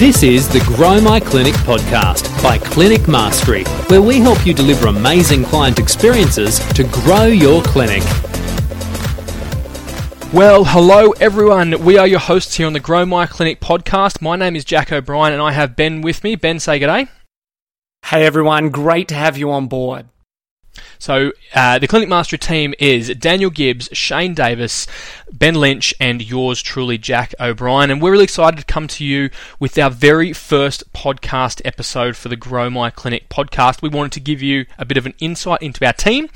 This is the Grow My Clinic podcast by Clinic Mastery, where we help you deliver amazing client experiences to grow your clinic. Well, hello everyone. We are your hosts here on the Grow My Clinic podcast. My name is Jack O'Brien and I have Ben with me. Ben, say good day. Hey everyone, great to have you on board. So, uh, the Clinic Mastery team is Daniel Gibbs, Shane Davis, Ben Lynch, and yours truly, Jack O'Brien. And we're really excited to come to you with our very first podcast episode for the Grow My Clinic podcast. We wanted to give you a bit of an insight into our team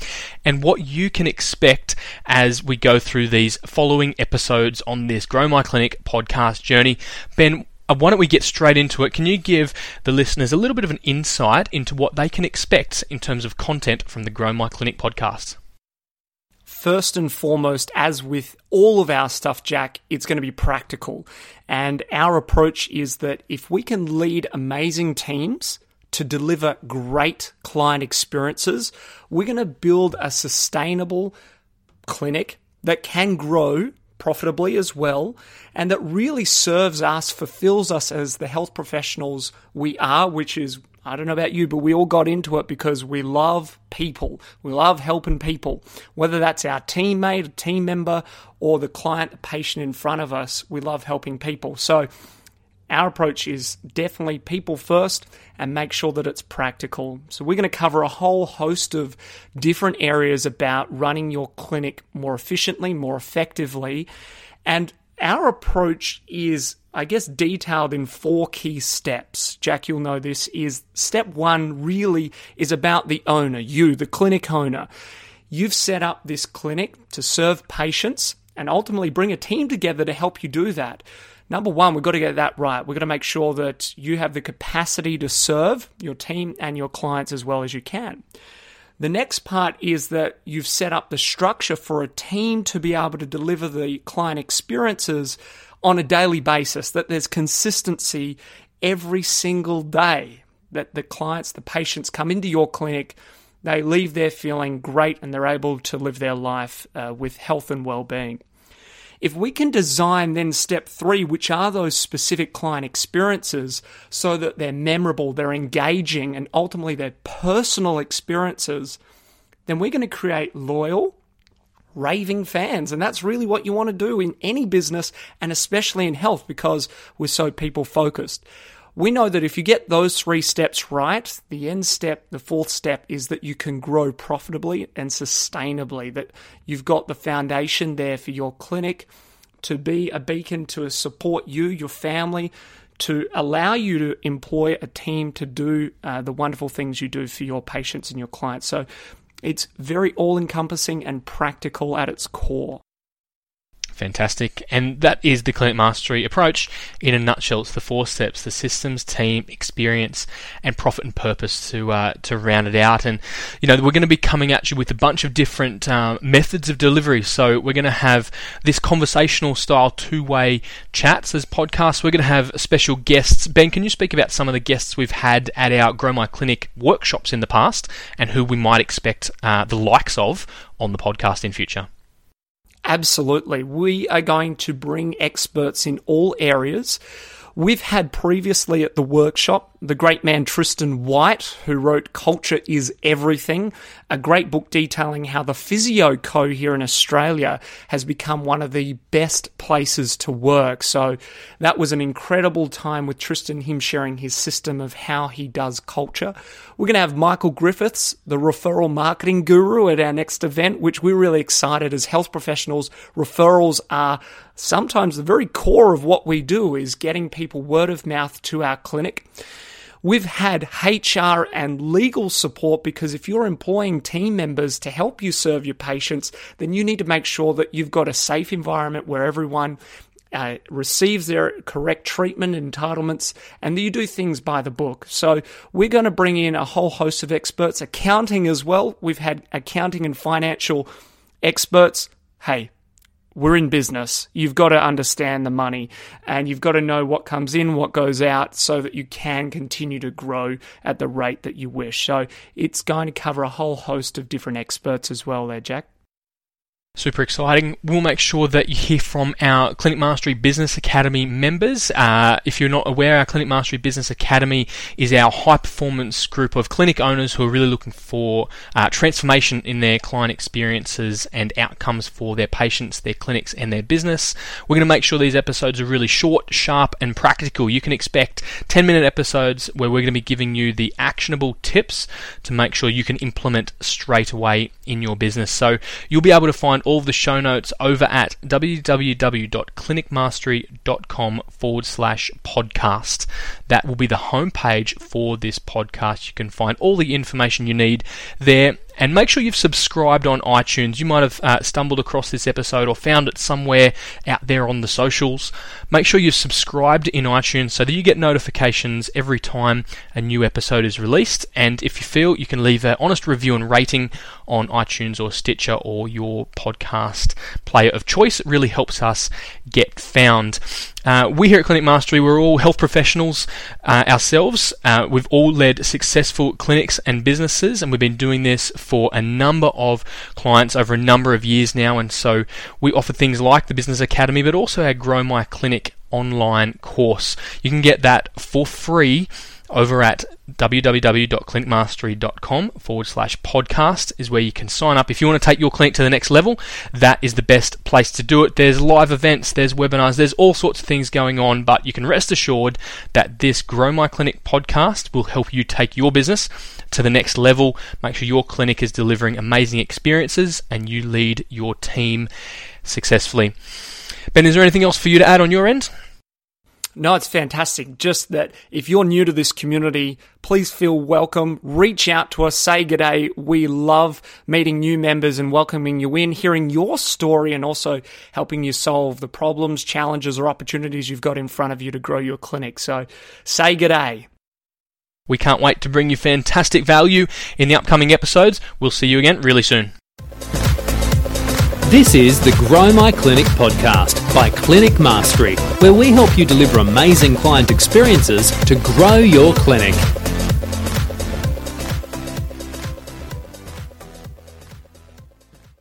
and what you can expect as we go through these following episodes on this Grow My Clinic podcast journey. Ben, Uh, why don't we get straight into it? Can you give the listeners a little bit of an insight into what they can expect in terms of content from the Grow My Clinic podcast? First and foremost, as with all of our stuff, Jack, it's going to be practical. And our approach is that if we can lead amazing teams to deliver great client experiences, we're going to build a sustainable clinic that can grow profitably as well, and that really serves us, fulfills us as the health professionals we are, which is, I don't know about you, but we all got into it because we love people. We love helping people, whether that's our teammate, a team member, or the client, the patient in front of us. We love helping people. So, our approach is definitely people first and make sure that it's practical. So, we're going to cover a whole host of different areas about running your clinic more efficiently, more effectively. And our approach is, I guess, detailed in four key steps. Jack, you'll know this is step one really is about the owner, you, the clinic owner. You've set up this clinic to serve patients and ultimately bring a team together to help you do that number one, we've got to get that right. We've got to make sure that you have the capacity to serve your team and your clients as well as you can. The next part is that you've set up the structure for a team to be able to deliver the client experiences on a daily basis, that there's consistency every single day, that the clients, the patients come into your clinic, they leave there feeling great and they're able to live their life uh, with health and well being. If we can design then step three, which are those specific client experiences, so that they're memorable, they're engaging, and ultimately they're personal experiences, then we're going to create loyal, raving fans. And that's really what you want to do in any business and especially in health because we're so people focused we know that if you get those three steps right, the end step, the fourth step is that you can grow profitably and sustainably, that you've got the foundation there for your clinic to be a beacon to support you, your family, to allow you to employ a team to do uh, the wonderful things you do for your patients and your clients. So it's very all encompassing and practical at its core. Fantastic. And that is the Clinic Mastery approach in a nutshell. It's the four steps the systems, team, experience, and profit and purpose to, uh, to round it out. And, you know, we're going to be coming at you with a bunch of different um, methods of delivery. So we're going to have this conversational style two way chats as podcasts. We're going to have special guests. Ben, can you speak about some of the guests we've had at our Grow My Clinic workshops in the past and who we might expect uh, the likes of on the podcast in future? Absolutely. We are going to bring experts in all areas. We've had previously at the workshop the great man Tristan White, who wrote Culture is Everything, a great book detailing how the Physio Co here in Australia has become one of the best places to work. So that was an incredible time with Tristan, him sharing his system of how he does culture. We're going to have Michael Griffiths, the referral marketing guru, at our next event, which we're really excited as health professionals. Referrals are sometimes the very core of what we do is getting people word of mouth to our clinic. We've had HR and legal support because if you're employing team members to help you serve your patients, then you need to make sure that you've got a safe environment where everyone uh, receives their correct treatment entitlements and you do things by the book. So we're going to bring in a whole host of experts, accounting as well. We've had accounting and financial experts. Hey, we're in business. You've got to understand the money and you've got to know what comes in, what goes out, so that you can continue to grow at the rate that you wish. So it's going to cover a whole host of different experts as well, there, Jack. Super exciting. We'll make sure that you hear from our Clinic Mastery Business Academy members. Uh, if you're not aware, our Clinic Mastery Business Academy is our high performance group of clinic owners who are really looking for uh, transformation in their client experiences and outcomes for their patients, their clinics, and their business. We're going to make sure these episodes are really short, sharp, and practical. You can expect 10 minute episodes where we're going to be giving you the actionable tips to make sure you can implement straight away in your business. So you'll be able to find all of the show notes over at www.clinicmastery.com forward slash podcast. That will be the homepage for this podcast. You can find all the information you need there and make sure you've subscribed on iTunes. You might have uh, stumbled across this episode or found it somewhere out there on the socials. Make sure you've subscribed in iTunes so that you get notifications every time a new episode is released. And if you feel, you can leave an honest review and rating on iTunes or Stitcher or your podcast player of choice. It really helps us get found. Uh, we here at Clinic Mastery, we're all health professionals uh, ourselves. Uh, we've all led successful clinics and businesses, and we've been doing this for a number of clients over a number of years now. And so we offer things like the Business Academy, but also our Grow My Clinic online course. You can get that for free over at www.clinicmastery.com forward slash podcast is where you can sign up. If you want to take your clinic to the next level, that is the best place to do it. There's live events, there's webinars, there's all sorts of things going on, but you can rest assured that this Grow My Clinic podcast will help you take your business to the next level. Make sure your clinic is delivering amazing experiences and you lead your team successfully. Ben, is there anything else for you to add on your end? No, it's fantastic. Just that if you're new to this community, please feel welcome. Reach out to us, say good day. We love meeting new members and welcoming you in, hearing your story, and also helping you solve the problems, challenges, or opportunities you've got in front of you to grow your clinic. So say good day. We can't wait to bring you fantastic value in the upcoming episodes. We'll see you again really soon. This is the Grow My Clinic podcast by Clinic Mastery, where we help you deliver amazing client experiences to grow your clinic.